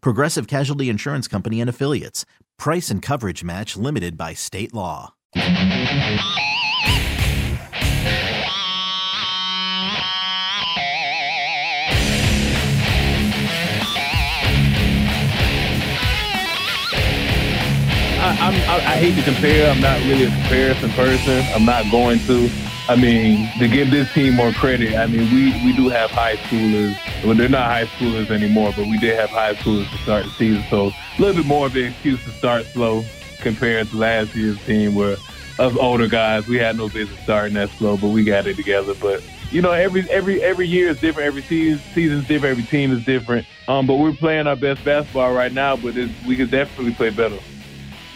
Progressive Casualty Insurance Company and Affiliates. Price and coverage match limited by state law. I, I, I hate to compare. I'm not really a comparison person. I'm not going to. I mean, to give this team more credit, I mean, we, we do have high schoolers. Well, they're not high schoolers anymore, but we did have high schoolers to start the season. So a little bit more of an excuse to start slow compared to last year's team where us older guys, we had no business starting that slow, but we got it together. But you know, every every every year is different. Every season season's different. Every team is different. Um, but we're playing our best basketball right now. But we could definitely play better.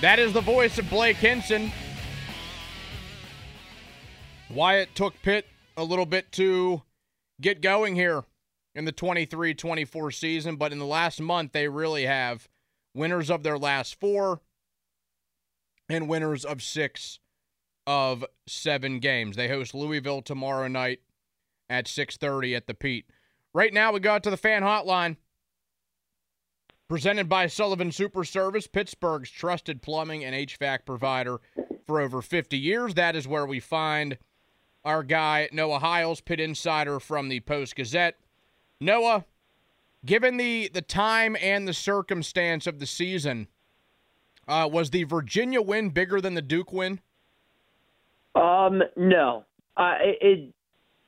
That is the voice of Blake Hinson. Wyatt took Pitt a little bit to get going here in the 23 24 season, but in the last month, they really have winners of their last four and winners of six of seven games. They host Louisville tomorrow night at 6:30 at the Pete. Right now, we got to the fan hotline. Presented by Sullivan Super Service, Pittsburgh's trusted plumbing and HVAC provider for over 50 years. That is where we find our guy, Noah Hiles, Pitt Insider from the Post Gazette. Noah, given the, the time and the circumstance of the season, uh, was the Virginia win bigger than the Duke win? Um, no. Uh, it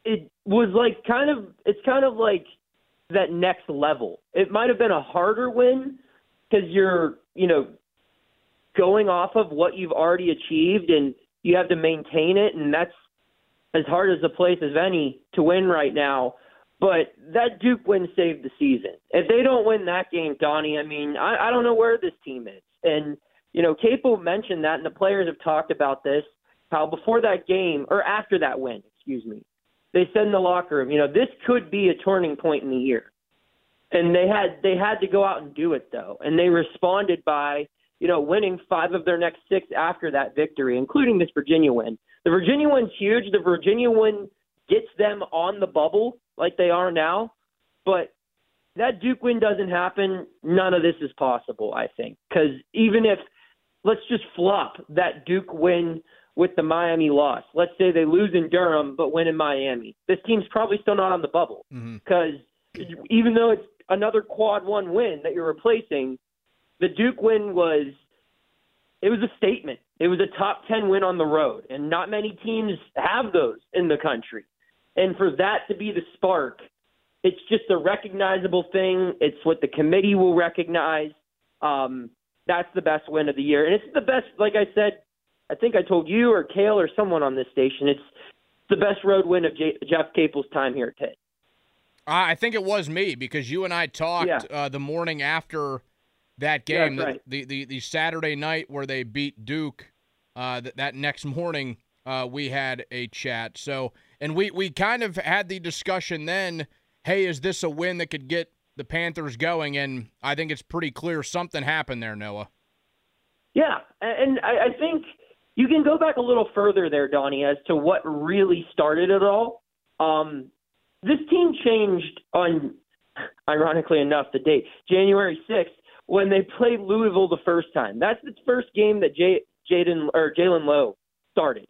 it was like kind of it's kind of like that next level. It might have been a harder win because you're you know going off of what you've already achieved and you have to maintain it, and that's as hard as a place as any to win right now. But that Duke win saved the season. If they don't win that game, Donnie, I mean, I, I don't know where this team is. And you know, Capel mentioned that, and the players have talked about this. How before that game or after that win, excuse me, they said in the locker room, you know, this could be a turning point in the year. And they had they had to go out and do it though, and they responded by you know winning five of their next six after that victory, including this Virginia win. The Virginia win's huge. The Virginia win gets them on the bubble like they are now, but that Duke win doesn't happen, none of this is possible. I think because even if let's just flop that Duke win with the Miami loss. Let's say they lose in Durham but win in Miami. This team's probably still not on the bubble because mm-hmm. even though it's another quad one win that you're replacing, the Duke win was it was a statement. It was a top 10 win on the road and not many teams have those in the country. And for that to be the spark, it's just a recognizable thing. It's what the committee will recognize. Um, that's the best win of the year. And it's the best, like I said I think I told you or Kale or someone on this station. It's the best road win of J- Jeff Capel's time here at Pitt. I think it was me because you and I talked yeah. uh, the morning after that game, yeah, right. the, the, the Saturday night where they beat Duke. Uh, that, that next morning, uh, we had a chat. So, and we we kind of had the discussion then. Hey, is this a win that could get the Panthers going? And I think it's pretty clear something happened there, Noah. Yeah, and I, I think you can go back a little further there, Donnie, as to what really started it all. Um, this team changed on, ironically enough, the date January sixth when they played Louisville the first time. That's the first game that Jay, Jaden or Jalen Lowe started.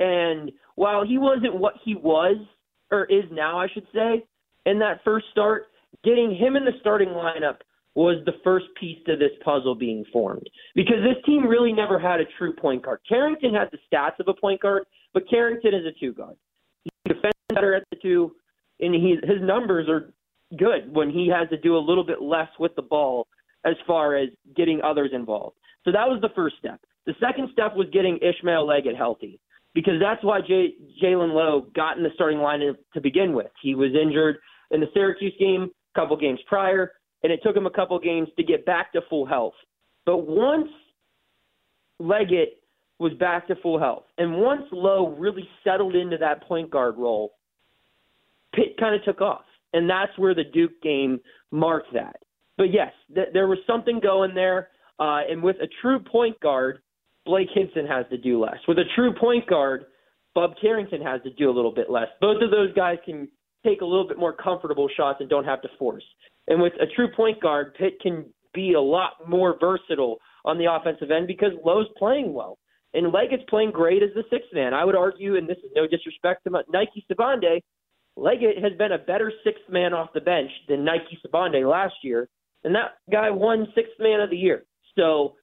And while he wasn't what he was or is now, I should say, in that first start, getting him in the starting lineup was the first piece to this puzzle being formed because this team really never had a true point guard. Carrington had the stats of a point guard, but Carrington is a two guard. He defends better at the two, and he, his numbers are good when he has to do a little bit less with the ball as far as getting others involved. So that was the first step. The second step was getting Ishmael Leggett healthy because that's why J- Jalen Lowe got in the starting lineup to begin with. He was injured in the Syracuse game a couple games prior and it took him a couple games to get back to full health. But once Leggett was back to full health, and once Lowe really settled into that point guard role, Pitt kind of took off, and that's where the Duke game marked that. But yes, th- there was something going there, uh, and with a true point guard, Blake Hinson has to do less. With a true point guard, Bub Carrington has to do a little bit less. Both of those guys can take a little bit more comfortable shots and don't have to force. And with a true point guard, Pitt can be a lot more versatile on the offensive end because Lowe's playing well. And Leggett's playing great as the sixth man. I would argue, and this is no disrespect to Nike Sibande, Leggett has been a better sixth man off the bench than Nike Sibande last year. And that guy won sixth man of the year. So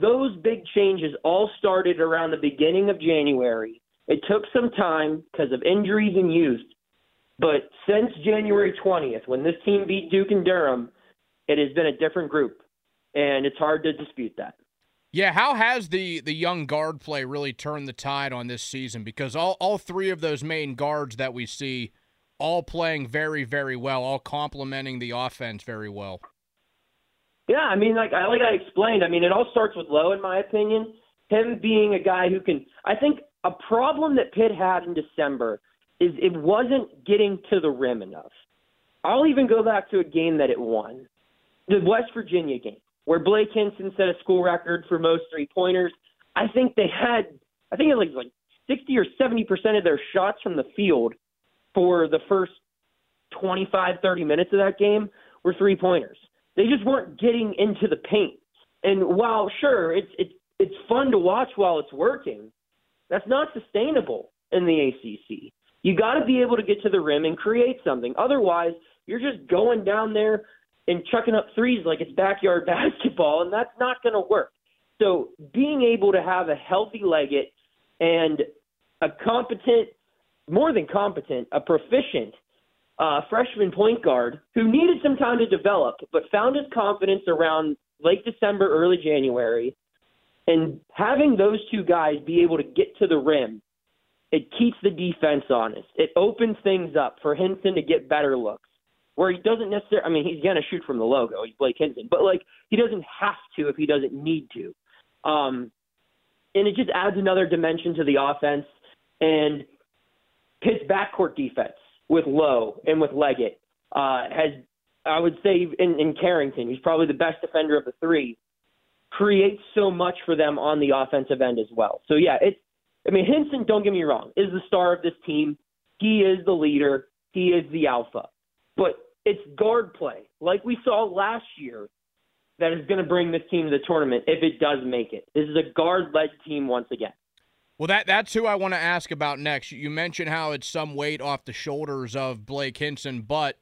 those big changes all started around the beginning of January. It took some time because of injuries and youth but since January 20th, when this team beat Duke and Durham, it has been a different group, and it's hard to dispute that. Yeah, how has the the young guard play really turned the tide on this season? Because all all three of those main guards that we see, all playing very very well, all complementing the offense very well. Yeah, I mean, like I like I explained. I mean, it all starts with Lowe, in my opinion. Him being a guy who can. I think a problem that Pitt had in December is it wasn't getting to the rim enough. I'll even go back to a game that it won, the West Virginia game, where Blake Hinson set a school record for most three pointers. I think they had, I think it was like 60 or 70 percent of their shots from the field for the first 25, 30 minutes of that game were three pointers. They just weren't getting into the paint. And while sure, it's it's it's fun to watch while it's working, that's not sustainable in the ACC. You got to be able to get to the rim and create something. Otherwise, you're just going down there and chucking up threes like it's backyard basketball, and that's not going to work. So, being able to have a healthy Leggett and a competent, more than competent, a proficient uh, freshman point guard who needed some time to develop, but found his confidence around late December, early January, and having those two guys be able to get to the rim it keeps the defense honest. It opens things up for Hinson to get better looks where he doesn't necessarily. I mean, he's gonna shoot from the logo. He's Blake Hinson, but like he doesn't have to if he doesn't need to. Um, and it just adds another dimension to the offense. And Pitt's backcourt defense with Lowe and with Leggett uh, has, I would say, in, in Carrington, who's probably the best defender of the three, creates so much for them on the offensive end as well. So yeah, it's I mean, Hinson, don't get me wrong, is the star of this team. He is the leader. He is the alpha. But it's guard play, like we saw last year, that is going to bring this team to the tournament if it does make it. This is a guard-led team once again. Well, that that's who I want to ask about next. You mentioned how it's some weight off the shoulders of Blake Hinson, but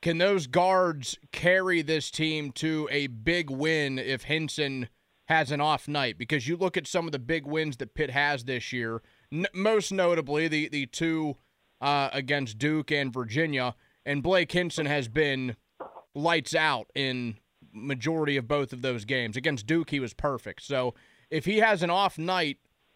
can those guards carry this team to a big win if Hinson – has an off night because you look at some of the big wins that Pitt has this year, n- most notably the the two uh, against Duke and Virginia, and Blake Hinson has been lights out in majority of both of those games. Against Duke, he was perfect. So if he has an off night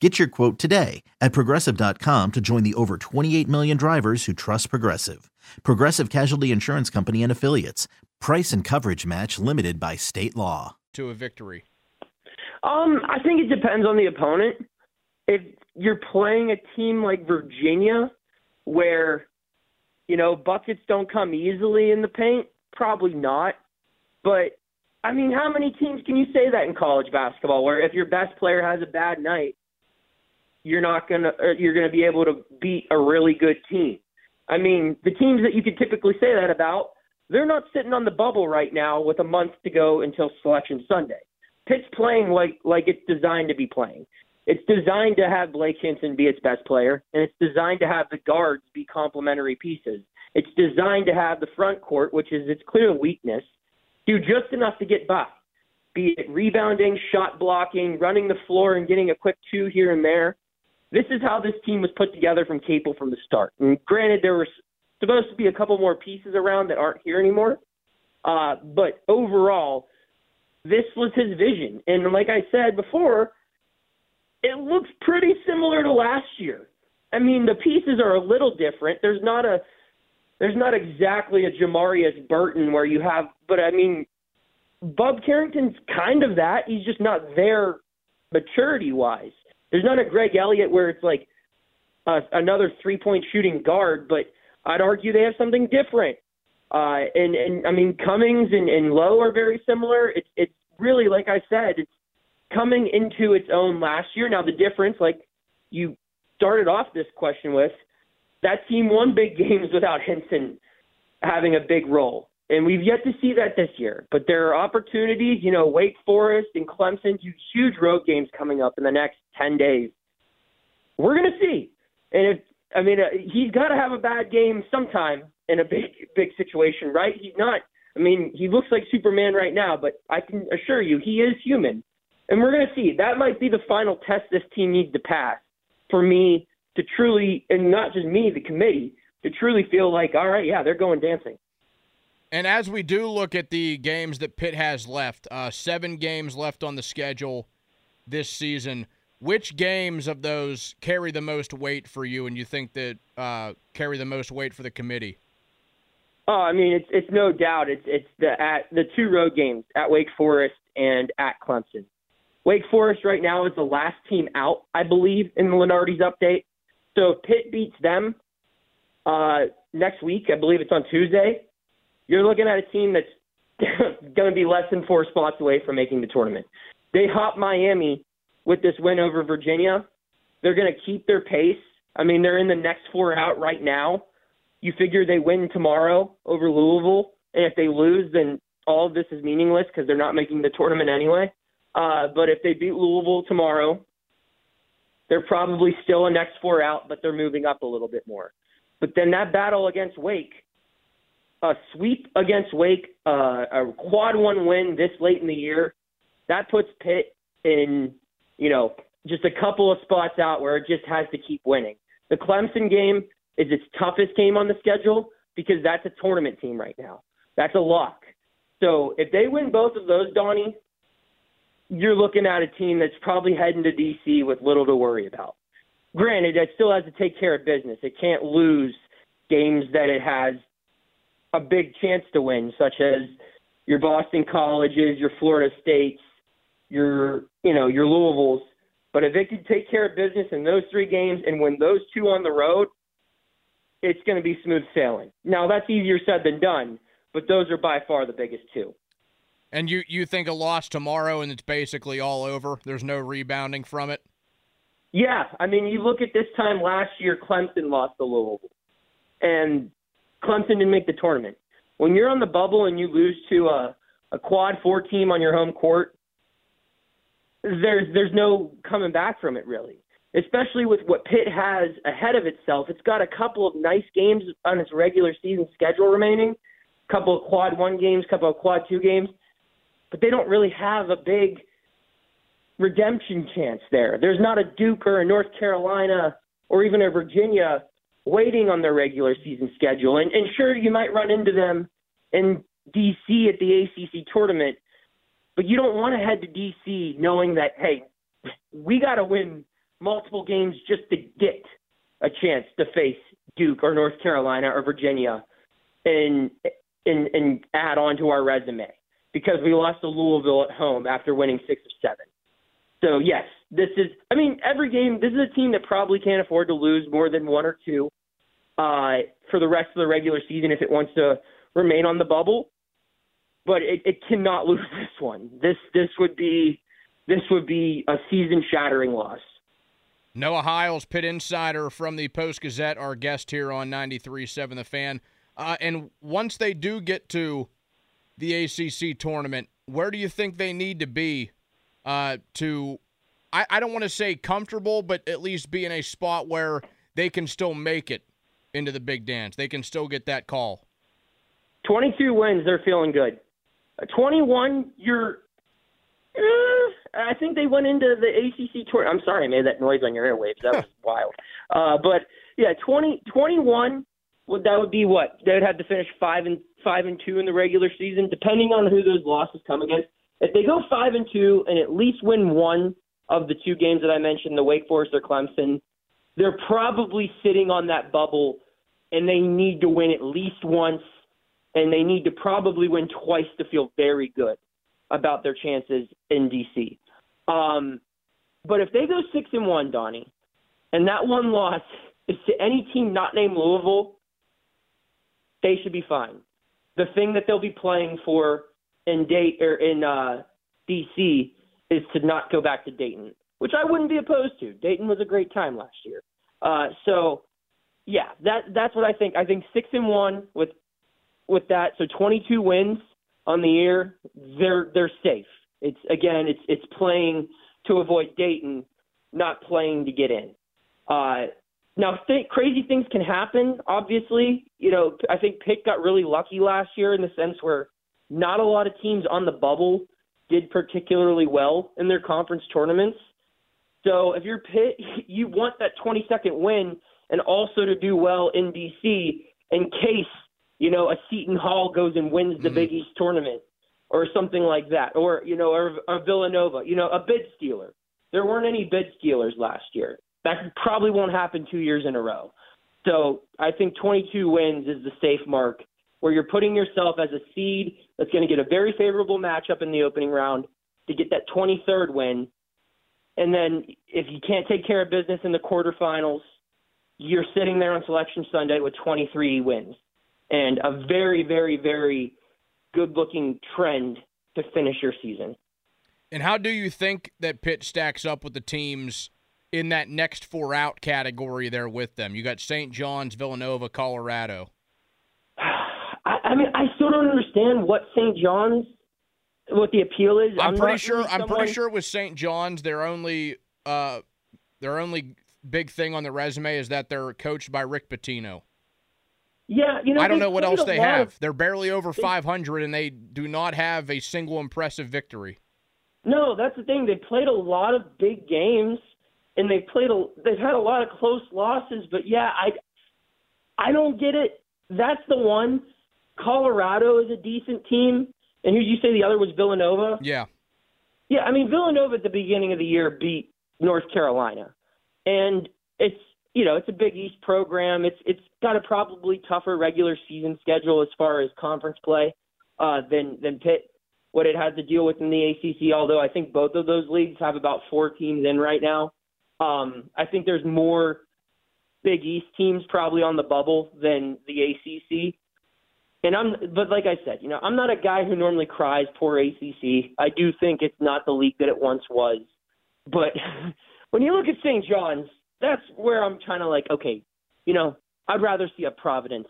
Get your quote today at progressive.com to join the over 28 million drivers who trust Progressive. Progressive Casualty Insurance Company and Affiliates. Price and coverage match limited by state law. To a victory. Um, I think it depends on the opponent. If you're playing a team like Virginia, where you know buckets don't come easily in the paint, probably not. But I mean, how many teams can you say that in college basketball, where if your best player has a bad night, you're not gonna uh, you're gonna be able to beat a really good team? I mean, the teams that you could typically say that about, they're not sitting on the bubble right now with a month to go until Selection Sunday. Pitt's playing like like it's designed to be playing. It's designed to have Blake Hinson be its best player, and it's designed to have the guards be complementary pieces. It's designed to have the front court, which is its clear weakness, do just enough to get by, be it rebounding, shot blocking, running the floor, and getting a quick two here and there. This is how this team was put together from Capel from the start. And granted, there were supposed to be a couple more pieces around that aren't here anymore. Uh, but overall, this was his vision. And like I said before, it looks pretty similar to last year. I mean, the pieces are a little different. There's not a there's not exactly a Jamarius Burton where you have, but I mean, Bub Carrington's kind of that. He's just not there maturity wise. There's not a Greg Elliott where it's like uh, another three point shooting guard, but I'd argue they have something different. Uh, and and I mean Cummings and, and Lowe are very similar. It's it's really like I said, it's coming into its own last year. Now the difference, like you started off this question with, that team won big games without Hinson having a big role. And we've yet to see that this year. But there are opportunities, you know, Wake Forest and Clemson, do huge road games coming up in the next 10 days. We're going to see. And if, I mean, uh, he's got to have a bad game sometime in a big, big situation, right? He's not, I mean, he looks like Superman right now, but I can assure you he is human. And we're going to see. That might be the final test this team needs to pass for me to truly, and not just me, the committee, to truly feel like, all right, yeah, they're going dancing. And as we do look at the games that Pitt has left, uh, seven games left on the schedule this season. Which games of those carry the most weight for you, and you think that uh, carry the most weight for the committee? Oh, I mean, it's it's no doubt it's it's the at the two road games at Wake Forest and at Clemson. Wake Forest right now is the last team out, I believe, in the Lunardi's update. So if Pitt beats them uh, next week, I believe it's on Tuesday, you're looking at a team that's going to be less than four spots away from making the tournament. They hop Miami with this win over Virginia. They're going to keep their pace. I mean, they're in the next four out right now. You figure they win tomorrow over Louisville, and if they lose, then all of this is meaningless because they're not making the tournament anyway. Uh, but if they beat Louisville tomorrow, they're probably still a next four out, but they're moving up a little bit more. But then that battle against Wake, a sweep against Wake, uh, a quad one win this late in the year, that puts Pitt in, you know, just a couple of spots out where it just has to keep winning. The Clemson game is its toughest game on the schedule because that's a tournament team right now. That's a lock. So if they win both of those, Donnie, you're looking at a team that's probably heading to DC with little to worry about. Granted, it still has to take care of business. It can't lose games that it has a big chance to win, such as your Boston Colleges, your Florida States, your you know your Louisville's. But if they can take care of business in those three games and win those two on the road, it's going to be smooth sailing. Now that's easier said than done, but those are by far the biggest two. And you you think a loss tomorrow and it's basically all over? There's no rebounding from it. Yeah, I mean, you look at this time last year, Clemson lost to Louisville, and Clemson didn't make the tournament. When you're on the bubble and you lose to a, a quad four team on your home court, there's there's no coming back from it really. Especially with what Pitt has ahead of itself, it's got a couple of nice games on its regular season schedule remaining, a couple of quad one games, a couple of quad two games, but they don't really have a big redemption chance there. There's not a Duke or a North Carolina or even a Virginia waiting on their regular season schedule. And, and sure, you might run into them in D.C. at the ACC tournament, but you don't want to head to D.C. knowing that, hey, we got to win multiple games just to get a chance to face Duke or North Carolina or Virginia and and and add on to our resume because we lost to Louisville at home after winning six or seven. So yes, this is. I mean, every game. This is a team that probably can't afford to lose more than one or two uh, for the rest of the regular season if it wants to remain on the bubble. But it, it cannot lose this one. This this would be this would be a season shattering loss. Noah Hiles, Pitt Insider from the Post Gazette, our guest here on 93.7 The Fan. Uh, and once they do get to the ACC tournament, where do you think they need to be uh, to, I, I don't want to say comfortable, but at least be in a spot where they can still make it into the big dance. They can still get that call. 22 wins, they're feeling good. Uh, 21, you're. Eh, I think they went into the ACC tour. I'm sorry, I made that noise on your airwaves. That was wild. Uh, but yeah, 20, 21. Well, that would be what they would have to finish five and five and two in the regular season, depending on who those losses come against. If they go five and two and at least win one of the two games that I mentioned, the Wake Forest or Clemson, they're probably sitting on that bubble, and they need to win at least once, and they need to probably win twice to feel very good about their chances in DC. Um, but if they go six and one, Donnie, and that one loss is to any team not named Louisville, they should be fine. The thing that they'll be playing for in date or in uh, DC is to not go back to Dayton, which I wouldn't be opposed to. Dayton was a great time last year. Uh, so yeah, that that's what I think. I think six and one with with that, so 22 wins on the year. They're they're safe. It's again, it's it's playing to avoid Dayton, not playing to get in. Uh, now, th- crazy things can happen. Obviously, you know, I think Pitt got really lucky last year in the sense where not a lot of teams on the bubble did particularly well in their conference tournaments. So if you're Pitt, you want that 22nd win and also to do well in DC in case you know a Seton Hall goes and wins the mm-hmm. Big East tournament or something like that, or you know, or, or Villanova, you know, a bid stealer. There weren't any bid stealers last year. That probably won't happen two years in a row. So I think 22 wins is the safe mark where you're putting yourself as a seed that's going to get a very favorable matchup in the opening round to get that 23rd win. And then if you can't take care of business in the quarterfinals, you're sitting there on Selection Sunday with 23 wins and a very, very, very good looking trend to finish your season. And how do you think that Pitt stacks up with the teams in that next four out category there with them? You got St. John's, Villanova, Colorado. I, I mean, I still don't understand what St. John's, what the appeal is. I'm, I'm pretty sure. Really I'm pretty sure it was St. John's. Their only, uh, their only big thing on the resume is that they're coached by Rick Pitino. Yeah, you know, I don't know what else they have. Of, They're barely over 500, and they do not have a single impressive victory. No, that's the thing. They played a lot of big games, and they played a. They've had a lot of close losses, but yeah, I, I don't get it. That's the one. Colorado is a decent team, and who you say the other was Villanova? Yeah. Yeah, I mean Villanova at the beginning of the year beat North Carolina, and it's you know, it's a Big East program. It's it's got a probably tougher regular season schedule as far as conference play uh, than than Pitt. What it had to deal with in the ACC, although I think both of those leagues have about four teams in right now. Um, I think there's more Big East teams probably on the bubble than the ACC. And I'm, but like I said, you know, I'm not a guy who normally cries poor ACC. I do think it's not the league that it once was. But when you look at St. John's, that's where I'm trying to like, okay, you know, I'd rather see a Providence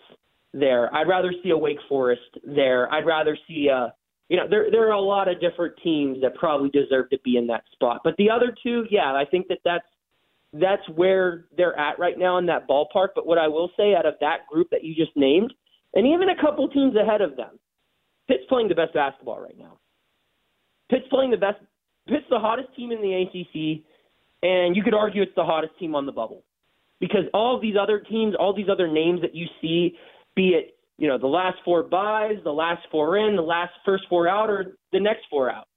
there. I'd rather see a Wake Forest there. I'd rather see a you know, there there are a lot of different teams that probably deserve to be in that spot. But the other two, yeah, I think that that's that's where they're at right now in that ballpark. But what I will say, out of that group that you just named, and even a couple teams ahead of them, Pitt's playing the best basketball right now. Pitt's playing the best. Pitt's the hottest team in the ACC, and you could argue it's the hottest team on the bubble because all these other teams, all these other names that you see, be it you know the last four buys, the last four in, the last first four out, or the next four out,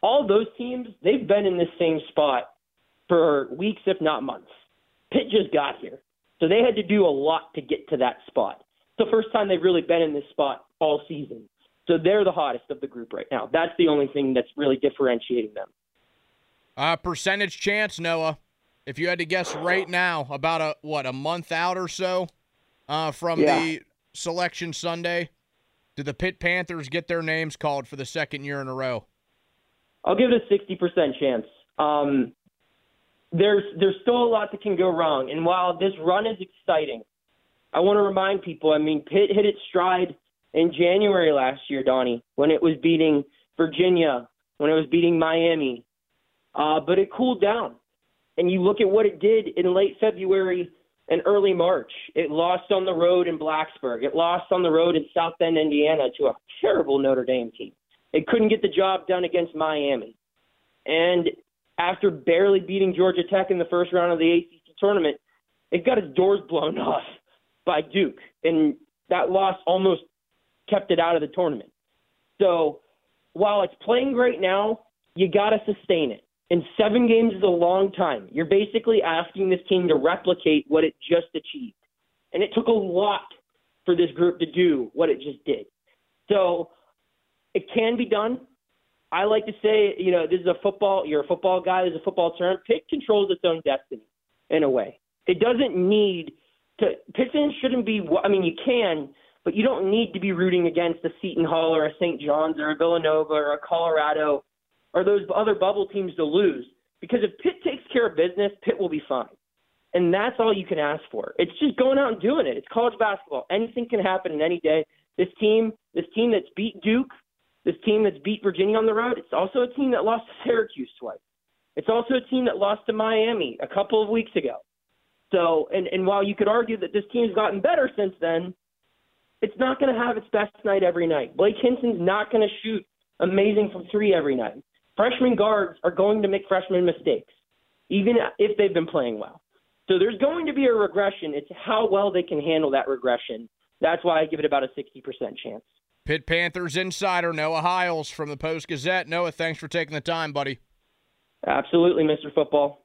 all those teams they've been in this same spot for weeks, if not months. Pitt just got here, so they had to do a lot to get to that spot. It's the first time they've really been in this spot all season. So they're the hottest of the group right now. That's the only thing that's really differentiating them. Uh, percentage chance, Noah. If you had to guess right now, about a what a month out or so uh, from Yeah. the selection Sunday, do the Pitt Panthers get their names called for the second year in a row? I'll give it a sixty percent chance. Um, there's there's still a lot that can go wrong, and while this run is exciting, I want to remind people. I mean, Pitt hit its stride in January last year, Donnie, when it was beating Virginia, when it was beating Miami, uh, but it cooled down. And you look at what it did in late February and early March. It lost on the road in Blacksburg. It lost on the road in South Bend, Indiana, to a terrible Notre Dame team. It couldn't get the job done against Miami. And after barely beating Georgia Tech in the first round of the ACC tournament, it got its doors blown off by Duke. And that loss almost kept it out of the tournament. So while it's playing great now, you got to sustain it. And seven games is a long time. You're basically asking this team to replicate what it just achieved. And it took a lot for this group to do what it just did. So it can be done. I like to say, you know, this is a football, you're a football guy, there's a football term. Pitt controls its own destiny in a way. It doesn't need to, Pitt shouldn't be, I mean, you can, but you don't need to be rooting against a Seton Hall or a St. John's or a Villanova or a Colorado or those other bubble teams to lose. Because if Pitt takes care of business, Pitt will be fine. And that's all you can ask for. It's just going out and doing it. It's college basketball. Anything can happen in any day. This team, this team that's beat Duke, this team that's beat Virginia on the road, it's also a team that lost to Syracuse twice. It's also a team that lost to Miami a couple of weeks ago. So, and, and while you could argue that this team's gotten better since then, it's not going to have its best night every night. Blake Hinson's not going to shoot amazing from three every night. Freshman guards are going to make freshman mistakes, even if they've been playing well. So there's going to be a regression. It's how well they can handle that regression. That's why I give it about a 60% chance. Pitt Panthers insider Noah Hiles from the Post Gazette. Noah, thanks for taking the time, buddy. Absolutely, Mr. Football.